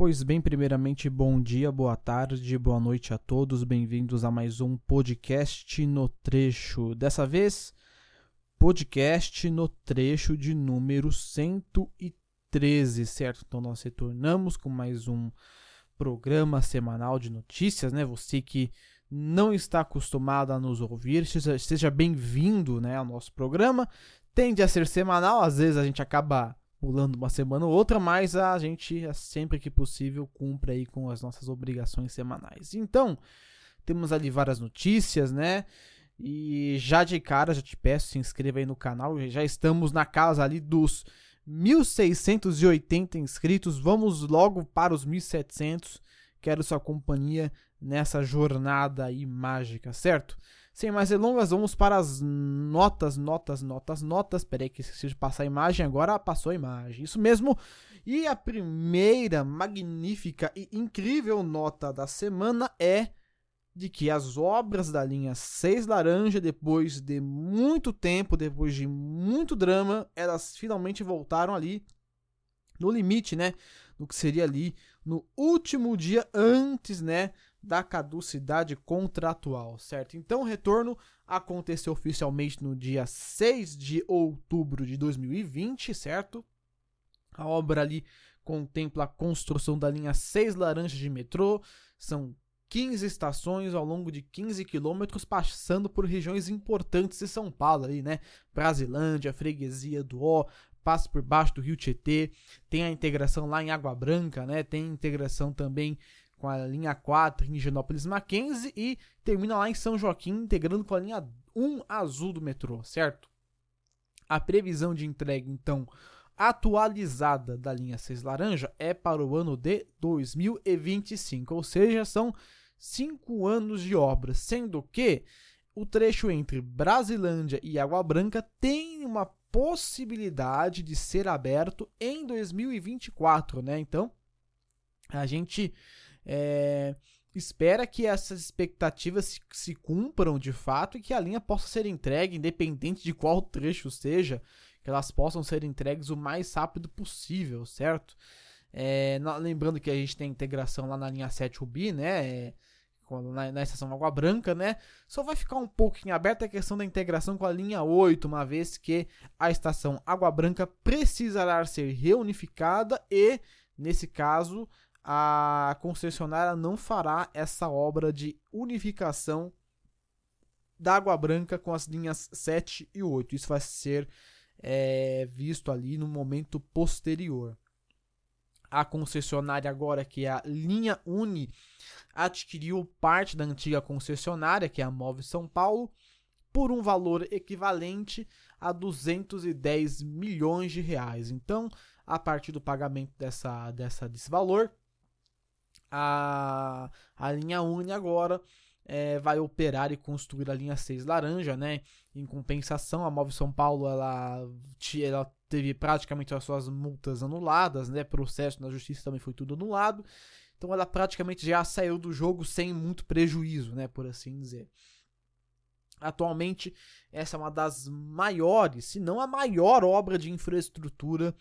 Pois bem, primeiramente, bom dia, boa tarde, boa noite a todos. Bem-vindos a mais um podcast no trecho. Dessa vez, podcast no trecho de número 113, certo? Então, nós retornamos com mais um programa semanal de notícias, né? Você que não está acostumado a nos ouvir, seja, bem-vindo né, ao nosso programa. Tende a ser semanal, às vezes a gente acaba pulando uma semana ou outra, mas a gente, sempre que possível, cumpre aí com as nossas obrigações semanais. Então, temos ali várias notícias, né? E já de cara, já te peço, se inscreva aí no canal. Já estamos na casa ali dos 1.680 inscritos. Vamos logo para os 1.700. Quero sua companhia nessa jornada aí mágica, certo? Sem mais delongas, vamos para as notas, notas, notas, notas. Espera aí que esqueci de passar a imagem, agora passou a imagem. Isso mesmo. E a primeira magnífica e incrível nota da semana é de que as obras da linha 6 Laranja, depois de muito tempo, depois de muito drama, elas finalmente voltaram ali no limite, né? No que seria ali no último dia antes, né, da caducidade contratual, certo? Então o retorno aconteceu oficialmente no dia 6 de outubro de 2020, certo? A obra ali contempla a construção da linha 6 Laranjas de metrô, são 15 estações ao longo de 15 quilômetros, passando por regiões importantes de São Paulo ali, né? Brasilândia, Freguesia do Ó, passa por baixo do Rio Tietê, tem a integração lá em Água Branca, né? Tem integração também com a linha 4 em Higienópolis Mackenzie e termina lá em São Joaquim, integrando com a linha 1 azul do metrô, certo? A previsão de entrega, então, atualizada da linha 6 laranja é para o ano de 2025, ou seja, são 5 anos de obra, sendo que o trecho entre Brasilândia e Água Branca tem uma possibilidade de ser aberto em 2024, né? Então, a gente é, espera que essas expectativas se, se, cumpram de fato e que a linha possa ser entregue, independente de qual trecho seja, que elas possam ser entregues o mais rápido possível, certo? É, lembrando que a gente tem integração lá na linha 7 Rubi, né? É, na, na estação Água Branca, né? Só vai ficar um pouquinho aberta a questão da integração com a linha 8, uma vez que a estação Água Branca precisará ser reunificada e, nesse caso, a concessionária não fará essa obra de unificação da Água Branca com as linhas 7 e 8. Isso vai ser é, visto ali no momento posterior. A concessionária agora, que é a linha Uni, adquiriu parte da antiga concessionária, que é a Move São Paulo, por um valor equivalente a 210 milhões de reais. Então, a partir do pagamento dessa, dessa, desse valor, a, a linha Uni agora é, vai operar e construir a linha 6 laranja, né? Em compensação, a Move São Paulo ela, ela teve praticamente as suas multas anuladas, né? Processo na justiça também foi tudo anulado. Então ela praticamente já saiu do jogo sem muito prejuízo, né? Por assim dizer. Atualmente, essa é uma das maiores, se não a maior obra de infraestrutura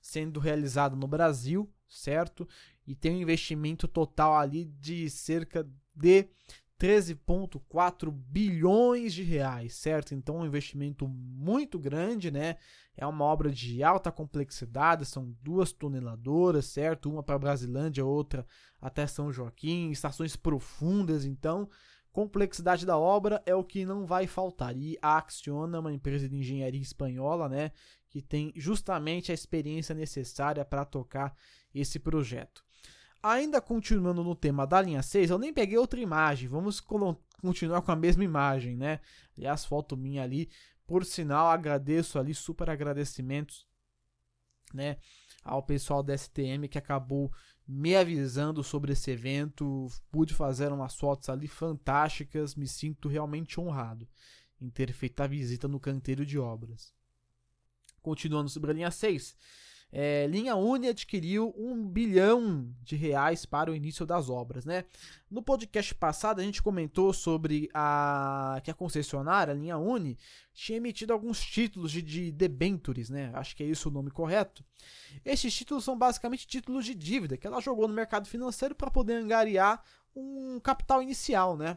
sendo realizada no Brasil, certo? E tem um investimento total ali de cerca de 13,4 bilhões de reais, certo? Então, um investimento muito grande, né? É uma obra de alta complexidade, são duas toneladoras, certo? Uma para Brasilândia, outra até São Joaquim, estações profundas, então complexidade da obra é o que não vai faltar. E a Acciona, uma empresa de engenharia espanhola, né, que tem justamente a experiência necessária para tocar esse projeto. Ainda continuando no tema da linha 6, eu nem peguei outra imagem. Vamos continuar com a mesma imagem, né? Aliás, foto minha ali. Por sinal, agradeço ali, super agradecimentos, né? Ao pessoal da STM que acabou me avisando sobre esse evento. Pude fazer umas fotos ali fantásticas. Me sinto realmente honrado em ter feito a visita no canteiro de obras. Continuando sobre a linha 6. É, Linha Uni adquiriu um bilhão de reais para o início das obras, né? No podcast passado a gente comentou sobre a que a concessionária, a Linha Uni, tinha emitido alguns títulos de, de debentures, né? Acho que é isso o nome correto. Esses títulos são basicamente títulos de dívida que ela jogou no mercado financeiro para poder angariar um capital inicial, né?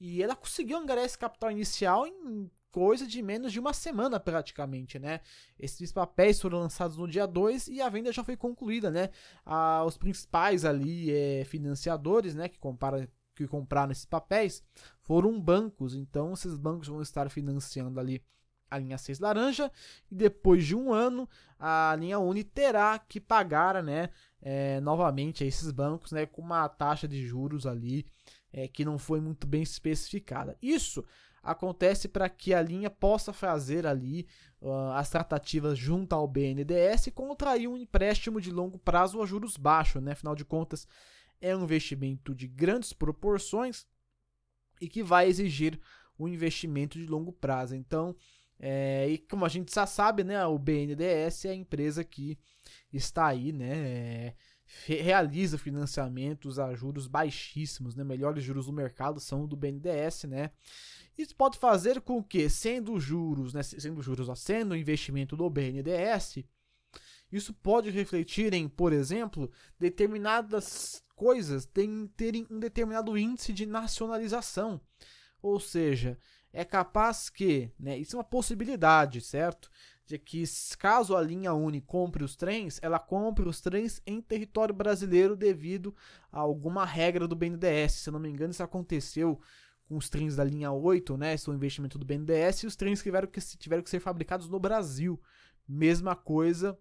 E ela conseguiu angariar esse capital inicial em coisa de menos de uma semana praticamente, né? Esses papéis foram lançados no dia 2 e a venda já foi concluída, né? Ah, os principais ali é, financiadores, né, que, compara, que compraram esses papéis foram bancos, então esses bancos vão estar financiando ali a linha 6 laranja e depois de um ano a linha Uni terá que pagar, né, é, novamente a esses bancos, né, com uma taxa de juros ali é, que não foi muito bem especificada. Isso acontece para que a linha possa fazer ali uh, as tratativas junto ao BNDES e contrair um empréstimo de longo prazo a juros baixos, né? Afinal de contas, é um investimento de grandes proporções e que vai exigir um investimento de longo prazo. Então, é, e como a gente já sabe, né, o BNDES é a empresa que está aí, né, realiza financiamentos a juros baixíssimos, né, melhores juros do mercado são do BNDES, né, isso pode fazer com que, sendo juros, né, sendo juros, ó, sendo investimento do BNDES, isso pode refletir em, por exemplo, determinadas coisas terem, um determinado índice de nacionalização. Ou seja, é capaz que, né, isso é uma possibilidade, certo? De que caso a linha Uni compre os trens, ela compre os trens em território brasileiro devido a alguma regra do BNDES. Se não me engano, isso aconteceu com os trens da linha 8, né? Esse é o investimento do BNDES, e os trens que tiveram que, tiveram que ser fabricados no Brasil. Mesma coisa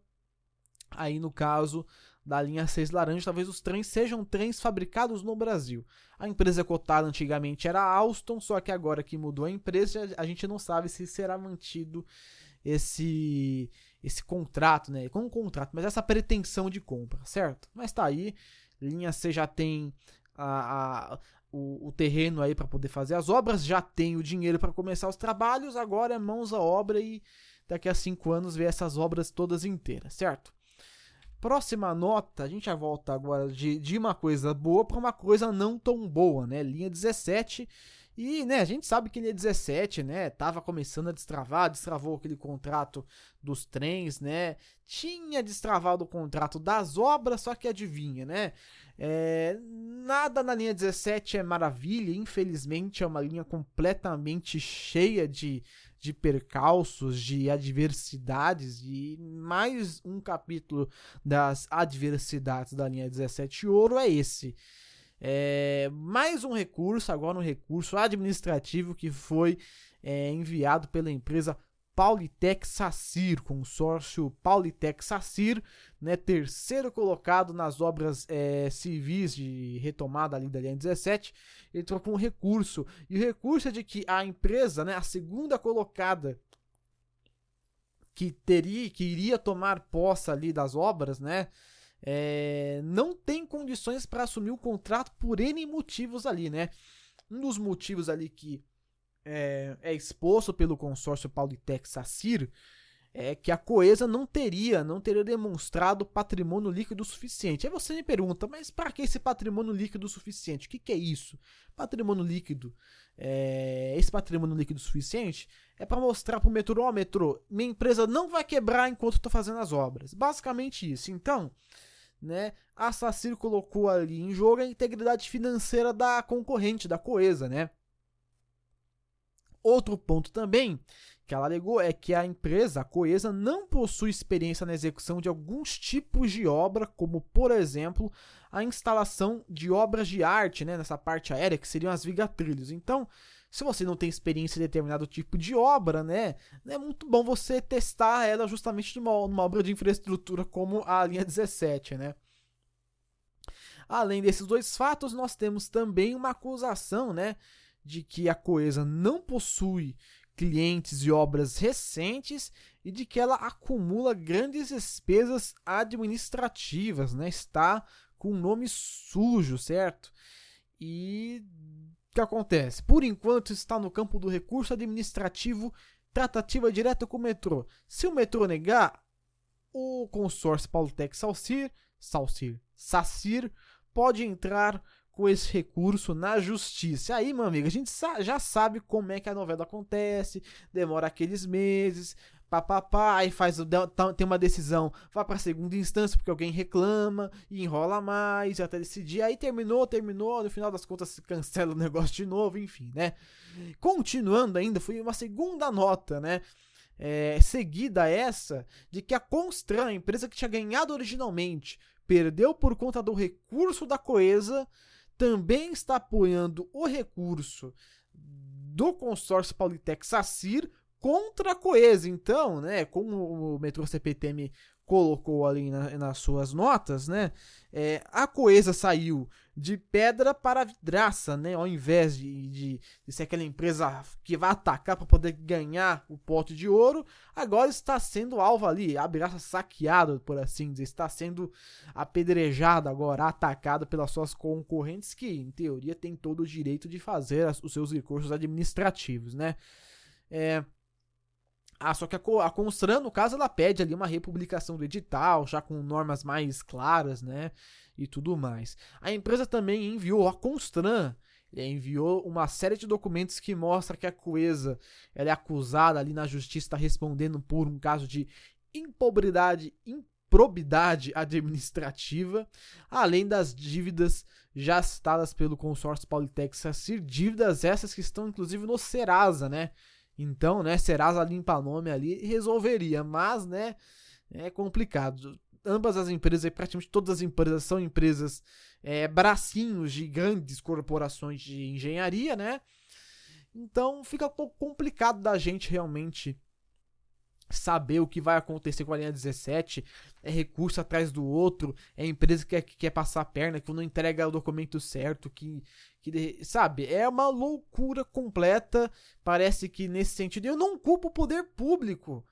aí no caso da linha 6 laranja, talvez os trens sejam trens fabricados no Brasil. A empresa cotada antigamente era a Alstom, só que agora que mudou a empresa, a gente não sabe se será mantido esse esse contrato, né? Com um contrato, mas essa pretensão de compra, certo? Mas tá aí, linha C já tem a, a o, o terreno aí para poder fazer as obras, já tem o dinheiro para começar os trabalhos, agora é mãos à obra e daqui a cinco anos ver essas obras todas inteiras, certo? Próxima nota, a gente já volta agora de, de uma coisa boa para uma coisa não tão boa, né? Linha 17 e, né, a gente sabe que ele é 17, né? Tava começando a destravar, destravou aquele contrato dos trens, né? Tinha destravado o contrato das obras, só que adivinha, né? É, nada na linha 17 é maravilha, infelizmente é uma linha completamente cheia de, de percalços, de adversidades, e mais um capítulo das adversidades da linha 17 ouro é esse. É, mais um recurso, agora um recurso administrativo que foi é, enviado pela empresa Paulitec Sacir, consórcio Paulitec Sacir, né, terceiro colocado nas obras é, civis de retomada ali da linha 17, ele trocou um recurso. E o recurso é de que a empresa, né, a segunda colocada que teria, que iria tomar posse ali das obras, né, é, não tem condições para assumir o contrato por N motivos ali, né? Um dos motivos ali que é, é exposto pelo consórcio Paulitec Sacir é que a Coesa não teria, não teria demonstrado patrimônio líquido suficiente. Aí você me pergunta, mas para que esse patrimônio líquido suficiente? O que, que é isso? Patrimônio líquido. É, esse patrimônio líquido suficiente é para mostrar para o metrô, ó, oh, metrô, minha empresa não vai quebrar enquanto estou fazendo as obras. Basicamente isso. Então, né? A Sacir colocou ali em jogo a integridade financeira da concorrente, da Coesa, né? Outro ponto também que ela alegou é que a empresa, a Coesa, não possui experiência na execução de alguns tipos de obra, como por exemplo a instalação de obras de arte, né, nessa parte aérea, que seriam as vigatrilhos. Então, se você não tem experiência em determinado tipo de obra, né, é muito bom você testar ela justamente numa, numa obra de infraestrutura como a linha 17, né. Além desses dois fatos, nós temos também uma acusação, né, de que a Coesa não possui clientes e obras recentes e de que ela acumula grandes despesas administrativas, né? Está com nome sujo, certo? E que acontece? Por enquanto está no campo do recurso administrativo, tratativa direta com o metrô. Se o metrô negar, o consórcio Paultec Salcir, Salcir, Sacir pode entrar com esse recurso na justiça. Aí, meu amigo, a gente já sabe como é que a novela acontece, demora aqueles meses, papapá, aí faz tem uma decisão, vai para segunda instância porque alguém reclama e enrola mais até decidir. Aí terminou, terminou, no final das contas cancela o negócio de novo, enfim, né? Continuando ainda, foi uma segunda nota, né? É, seguida essa de que a Constran, a empresa que tinha ganhado originalmente, perdeu por conta do recurso da Coesa, também está apoiando o recurso do consórcio Paulitec Sacir contra a Coesa. Então, né, como o metrô CPTM colocou ali na, nas suas notas, né, é, a Coesa saiu de pedra para vidraça, né, ao invés de, de, de ser aquela empresa que vai atacar para poder ganhar o pote de ouro, agora está sendo alvo ali, abre aspas, saqueado, por assim dizer, está sendo apedrejado agora, atacado pelas suas concorrentes que, em teoria, tem todo o direito de fazer as, os seus recursos administrativos, né. É, ah, só que a, a Constran, no caso, ela pede ali uma republicação do edital, já com normas mais claras, né? E tudo mais. A empresa também enviou a Constran, enviou uma série de documentos que mostra que a Coesa ela é acusada ali na justiça, está respondendo por um caso de impobridade, improbidade administrativa, além das dívidas já citadas pelo consórcio Paulitec Sacir, dívidas essas que estão inclusive no Serasa, né? Então, né, Serasa limpa nome ali resolveria, mas, né, é complicado. Ambas as empresas, praticamente todas as empresas são empresas é, bracinhos de grandes corporações de engenharia, né? Então fica um pouco complicado da gente realmente saber o que vai acontecer com a linha 17, é recurso atrás do outro, é empresa que quer, que quer passar a perna, que não entrega o documento certo, que, que sabe, é uma loucura completa. Parece que nesse sentido eu não culpo o poder público.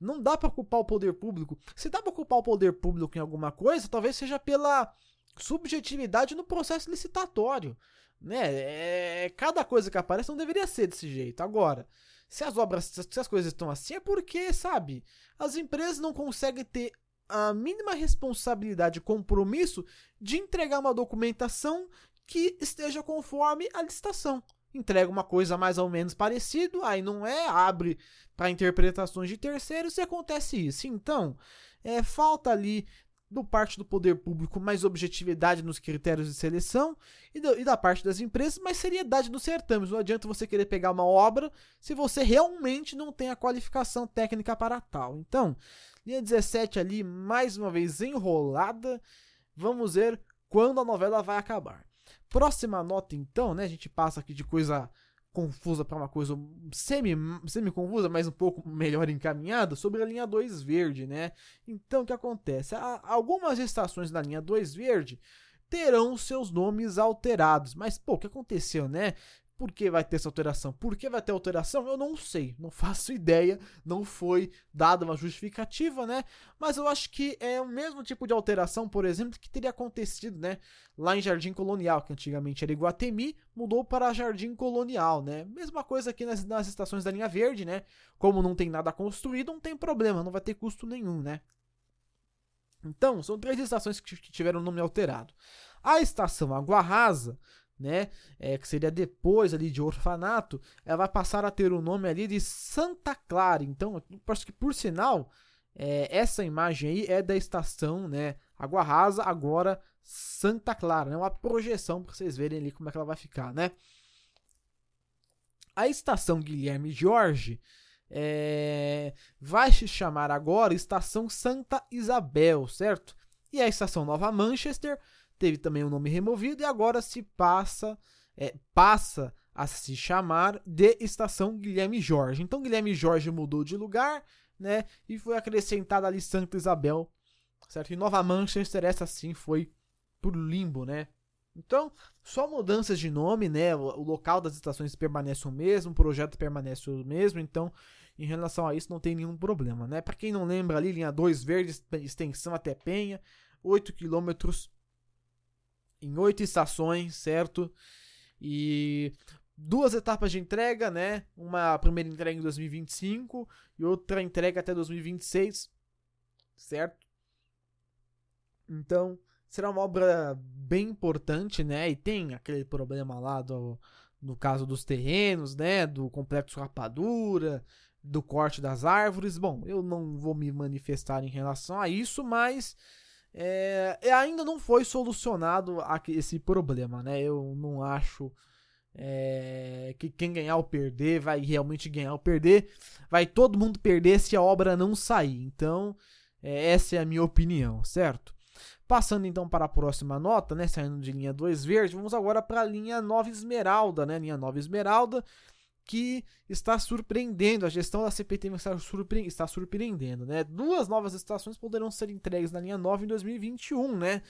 Não dá para culpar o poder público. Se dá para culpar o poder público em alguma coisa, talvez seja pela subjetividade no processo licitatório, né? É, cada coisa que aparece não deveria ser desse jeito. Agora, se as obras, se as coisas estão assim, é porque, sabe, as empresas não conseguem ter a mínima responsabilidade e compromisso de entregar uma documentação que esteja conforme a licitação. Entrega uma coisa mais ou menos parecido, aí não é, abre para interpretações de terceiros e acontece isso. Então, é, falta ali do parte do poder público mais objetividade nos critérios de seleção e, do, e, da parte das empresas mais seriedade nos certames. Não adianta você querer pegar uma obra se você realmente não tem a qualificação técnica para tal. Então, linha 17 ali, mais uma vez enrolada. Vamos ver quando a novela vai acabar. Próxima nota, então, né? A gente passa aqui de coisa confusa para uma coisa semi, semi confusa, mas um pouco melhor encaminhada, sobre a linha 2 verde, né? Então o que acontece? Algumas estações da linha 2 verde terão seus nomes alterados. Mas, pô, o que aconteceu, né? Por que vai ter essa alteração? Por que vai ter alteração? Eu não sei, não faço ideia, não foi dada uma justificativa, né? Mas eu acho que é o mesmo tipo de alteração, por exemplo, que teria acontecido, né? Lá em Jardim Colonial, que antigamente era Iguatemi, mudou para Jardim Colonial, né? Mesma coisa aqui nas, nas estações da linha verde, né? Como não tem nada construído, não tem problema, não vai ter custo nenhum, né? Então, são três estações que tiveram nome alterado. A estação Água Rasa né, é, que seria depois ali de orfanato, ela vai passar a ter o nome ali de Santa Clara. Então, acho que por sinal, é, essa imagem aí é da estação, né, Água Rasa, agora Santa Clara, né, uma projeção para vocês verem ali como é que ela vai ficar, né. A estação Guilherme Jorge é, vai se chamar agora Estação Santa Isabel, certo? E a estação Nova Manchester teve também o nome removido e agora se passa é, passa a se chamar de Estação Guilherme Jorge. Então Guilherme Jorge mudou de lugar, né, e foi acrescentada ali Santa Isabel, certo? E Nova Manchester essa sim foi por limbo, né? Então, só mudanças de nome, né? O, local das estações permanece o mesmo, o projeto permanece o mesmo, então em relação a isso não tem nenhum problema, né? Para quem não lembra ali, linha 2 verde, extensão até Penha, 8 quilômetros em oito estações, certo? E duas etapas de entrega, né? Uma primeira entrega em 2025 e outra entrega até 2026. certo? Então, será uma obra bem importante, né? E tem aquele problema lá do, no caso dos terrenos, né? Do complexo rapadura, do corte das árvores. Bom, eu não vou me manifestar em relação a isso, mas é, ainda não foi solucionado esse problema, né? Eu não acho é, que quem ganhar ou perder vai realmente ganhar ou perder. Vai todo mundo perder se a obra não sair. Então, é, essa é a minha opinião, certo? Passando então para a próxima nota, né, saindo de linha 2 verde, vamos agora para a linha 9 esmeralda, né, linha 9 esmeralda, que está surpreendendo, a gestão da CPTM está, surpre está surpreendendo, né? Duas novas estações poderão ser entregues na linha 9 em 2021, né?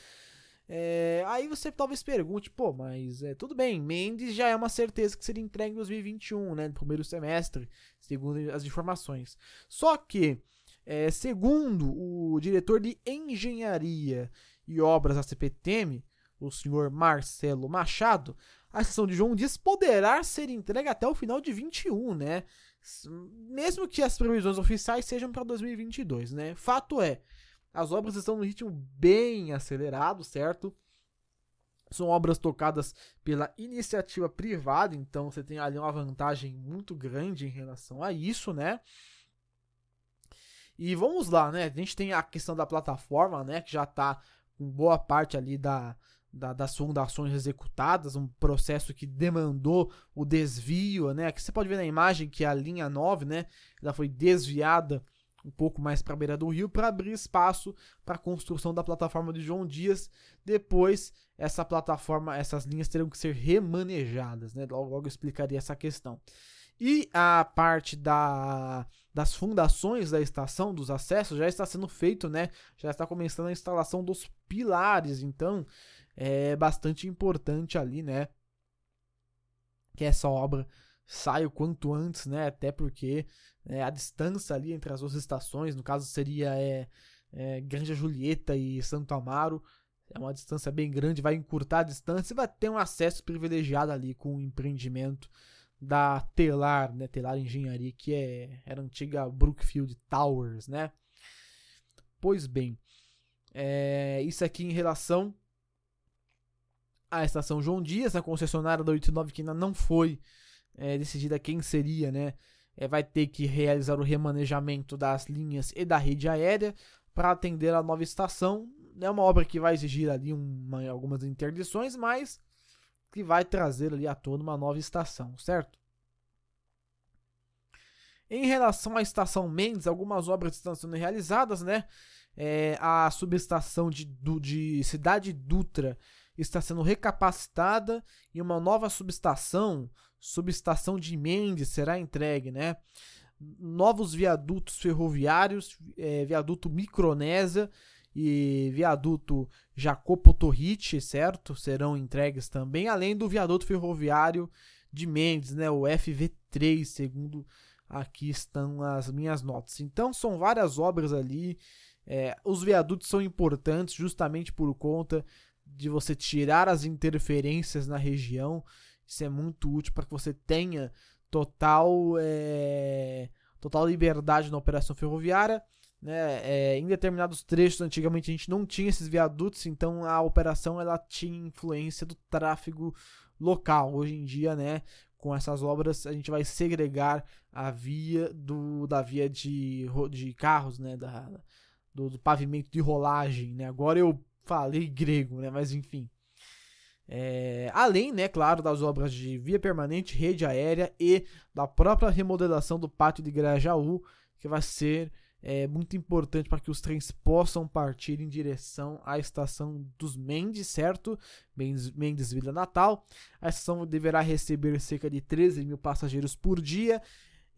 É, aí você talvez pergunte, pô, mas é, tudo bem, Mendes já é uma certeza que seria entregue em 2021, né? No primeiro semestre, segundo as informações. Só que é, segundo o diretor de engenharia e obras da CPTM, o senhor Marcelo Machado, a estação de João Dias poderá ser entregue até o final de 21, né? Mesmo que as previsões oficiais sejam para 2022, né? Fato é, as obras estão no ritmo bem acelerado, certo? São obras tocadas pela iniciativa privada, então você tem ali uma vantagem muito grande em relação a isso, né? E vamos lá, né? A gente tem a questão da plataforma, né? Que já está com boa parte ali da, da, das fundações executadas, um processo que demandou o desvio, né? Aqui você pode ver na imagem que a linha 9, né? Ela foi desviada um pouco mais para a beira do rio para abrir espaço para a construção da plataforma de João Dias. Depois, essa plataforma, essas linhas terão que ser remanejadas, né? Logo, logo eu explicaria essa questão. E a parte da, das fundações da estação, dos acessos, já está sendo feito, né? Já está começando a instalação dos pilares, então é bastante importante ali, né? Que essa obra saia o quanto antes, né? Até porque é, a distância ali entre as duas estações, no caso seria é, é, Grande Julieta e Santo Amaro, é uma distância bem grande, vai encurtar a distância e vai ter um acesso privilegiado ali com o empreendimento da Telar, né, Telar Engenharia, que é, era antiga Brookfield Towers, né? Pois bem, é, isso aqui em relação à estação João Dias, a concessionária da 89 que ainda não foi é, decidida quem seria, né? É, vai ter que realizar o remanejamento das linhas e da rede aérea para atender a nova estação. É uma obra que vai exigir ali uma, algumas interdições, mas que vai trazer ali à tona uma nova estação, certo? Em relação à estação Mendes, algumas obras estão sendo realizadas, né? É, a subestação de, de Cidade Dutra está sendo recapacitada e uma nova subestação, subestação de Mendes, será entregue, né? Novos viadutos ferroviários, é, viaduto Micronésia e viaduto Jacopo Torrite, certo? Serão entregues também, além do viaduto ferroviário de Mendes, né? O FV3, segundo aqui estão as minhas notas. Então são várias obras ali. É, os viadutos são importantes justamente por conta de você tirar as interferências na região. Isso é muito útil para que você tenha total, é, total liberdade na operação ferroviária. Né? É, em determinados trechos, antigamente a gente não tinha esses viadutos, então a operação ela tinha influência do tráfego local. Hoje em dia, né, com essas obras, a gente vai segregar a via do, da via de, de carros, né, da, do, do pavimento de rolagem. Né? Agora eu falei grego, né, mas enfim. É, além, né, claro, das obras de via permanente, rede aérea e da própria remodelação do pátio de Grajaú, que vai ser é muito importante para que os trens possam partir em direção à estação dos Mendes, certo? Mendes, Mendes Vila Natal. A estação deverá receber cerca de 13 mil passageiros por dia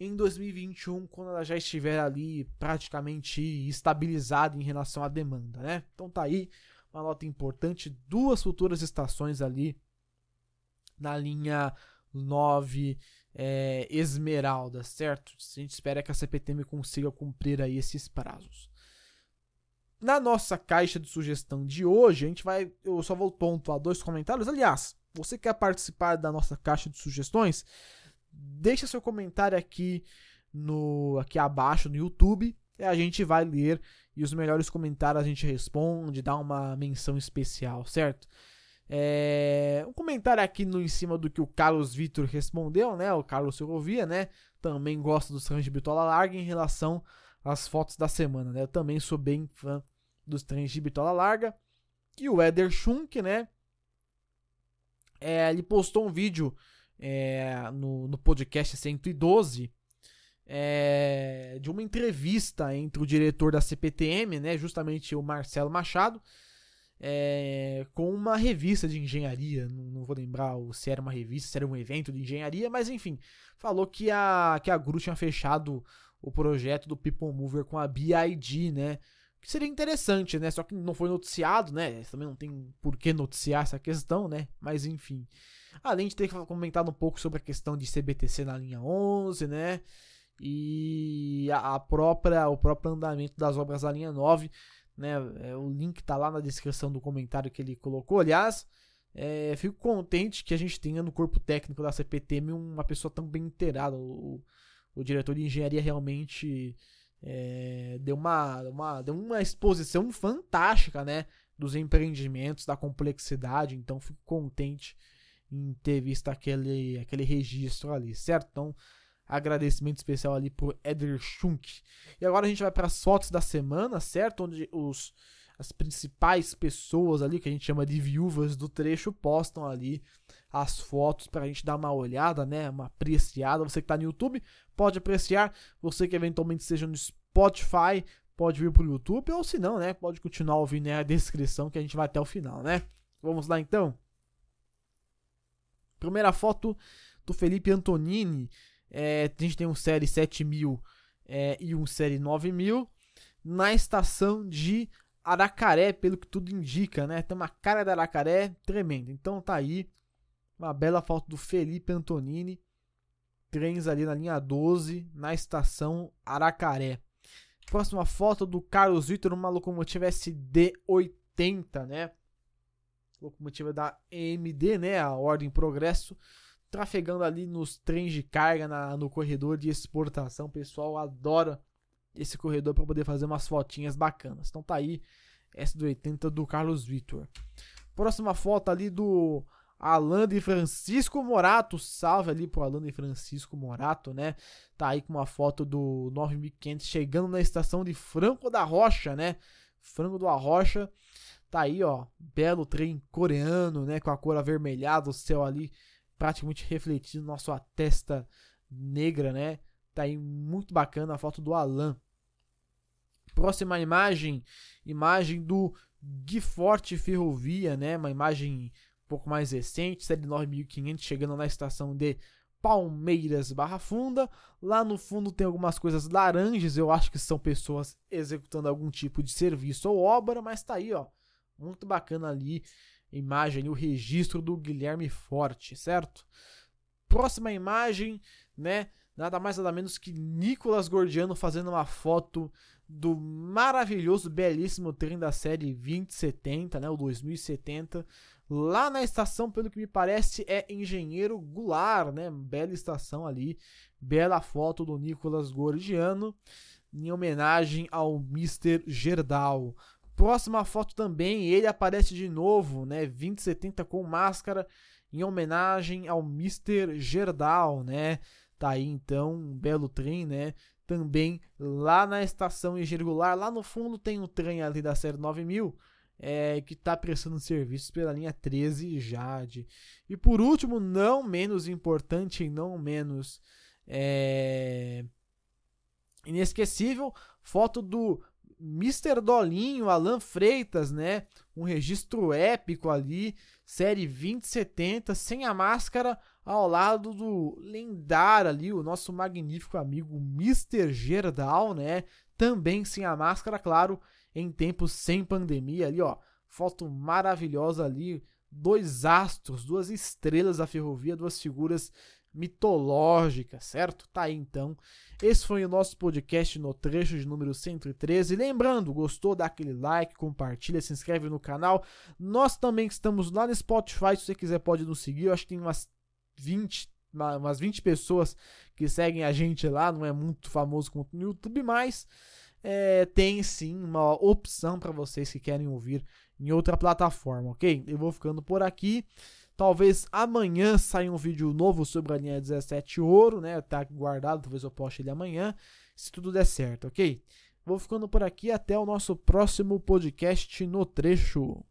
em 2021, quando ela já estiver ali praticamente estabilizada em relação à demanda, né? Então tá aí uma nota importante, duas futuras estações ali na linha 9 é, Esmeralda, certo? A gente espera que a CPTM consiga cumprir aí esses prazos. Na nossa caixa de sugestão de hoje, a gente vai. Eu só vou pontuar dois comentários. Aliás, você quer participar da nossa caixa de sugestões? Deixa seu comentário aqui no aqui abaixo no YouTube, a gente vai ler e os melhores comentários a gente responde, dá uma menção especial, certo? É, um comentário aqui no em cima do que o Carlos Vitor respondeu, né? O Carlos Ferrovia, né? Também gosta dos trens de bitola larga em relação às fotos da semana, né? Eu também sou bem fã dos trens de bitola larga. E o Eder Schunk, né? É, ele postou um vídeo é, no, no podcast 112 é, de uma entrevista entre o diretor da CPTM, né, justamente o Marcelo Machado, é, com uma revista de engenharia. Não, não, vou lembrar se era uma revista, se era um evento de engenharia, mas enfim, falou que a, que a GRU tinha fechado o projeto do People Mover com a BID, né? Que seria interessante, né? Só que não foi noticiado, né? Também não tem por que noticiar essa questão, né? Mas enfim. Além de ter comentado um pouco sobre a questão de CBTC na linha 11, né? E a própria, o próprio andamento das obras da linha 9, né? É, o link tá lá na descrição do comentário que ele colocou. Aliás, é, fico contente que a gente tenha no corpo técnico da CPTM uma pessoa tão bem inteirada. O, o diretor de engenharia realmente é, deu, uma, uma, deu uma exposição fantástica, né? Dos empreendimentos, da complexidade. Então, fico contente em ter visto aquele, aquele registro ali, certo? Então, agradecimento especial ali por Eder Schunk. E agora a gente vai para as fotos da semana, certo? Onde os as principais pessoas ali que a gente chama de viúvas do trecho postam ali as fotos para a gente dar uma olhada, né, uma apreciada. Você que está no YouTube pode apreciar, você que eventualmente seja no Spotify pode vir pro YouTube ou se não, né, pode continuar ouvindo a descrição que a gente vai até o final, né? Vamos lá então. Primeira foto do Felipe Antonini. É, a gente tem um série 7000 é, e um série 9000 na estação de Aracaré, pelo que tudo indica, né? Tem uma cara da Aracaré tremenda. Então tá aí uma bela foto do Felipe Antonini. Trens ali na linha 12, na estação Aracaré. Próxima foto do Carlos Vitor, uma locomotiva SD80, né? Locomotiva da EMD, né? A Ordem Progresso trafegando ali nos trens de carga na, no corredor de exportação. O pessoal adora esse corredor para poder fazer umas fotinhas bacanas. Então tá aí essa do 80 do Carlos Vitor. Próxima foto ali do Alan de Francisco Morato. Salve ali pro Alan de Francisco Morato, né? Tá aí com uma foto do 9500 chegando na estação de Franco da Rocha, né? Franco da Rocha. Tá aí, ó, belo trem coreano, né, com a cor avermelhada, o céu ali praticamente refletindo na sua testa negra, né? Tá aí muito bacana a foto do Alan. Próxima imagem, imagem do Guiforte Ferrovia, né? Uma imagem um pouco mais recente, série 9500, chegando na estação de Palmeiras Barra Funda. Lá no fundo tem algumas coisas laranjas, eu acho que são pessoas executando algum tipo de serviço ou obra, mas tá aí, ó. Muito bacana ali imagem, o registro do Guilherme Forte, certo? Próxima imagem, né? Nada mais nada menos que Nicolas Gordiano fazendo uma foto do maravilhoso, belíssimo trem da série 2070, né? O 2070. Lá na estação, pelo que me parece, é Engenheiro Goulart, né? Bela estação ali. Bela foto do Nicolas Gordiano. Em homenagem ao Mr. Gerdau. Próxima foto também, ele aparece de novo, né? 2070 com máscara, em homenagem ao Mr. Gerdau, né? Tá aí então, um belo trem, né? Também lá na estação irregular, lá no fundo tem um trem ali da série 9000, é, que está prestando serviços pela linha 13 Jade. E por último, não menos importante e não menos é, inesquecível, foto do Mr. Dolinho, Alan Freitas, né? Um registro épico ali, série 2070, sem a máscara, ao lado do lendário ali, o nosso magnífico amigo Mr. Gerdau, né? Também sem a máscara, claro, em tempos sem pandemia ali, ó. Foto maravilhosa ali, dois astros, duas estrelas da ferrovia, duas figuras mitológica, certo? Tá aí então. Esse foi o nosso podcast no trecho de número 113. Lembrando, gostou? Dá aquele like, compartilha, se inscreve no canal. Nós também estamos lá no Spotify, se você quiser pode nos seguir. Eu acho que tem umas 20, umas 20 pessoas que seguem a gente lá, não é muito famoso quanto no YouTube, mas é, tem sim uma opção para vocês que querem ouvir em outra plataforma, ok? Eu vou ficando por aqui. Talvez amanhã saia um vídeo novo sobre a linha 17 ouro, né? Tá guardado, talvez eu poste ele amanhã, se tudo der certo, ok? Vou ficando por aqui, até o nosso próximo podcast no trecho.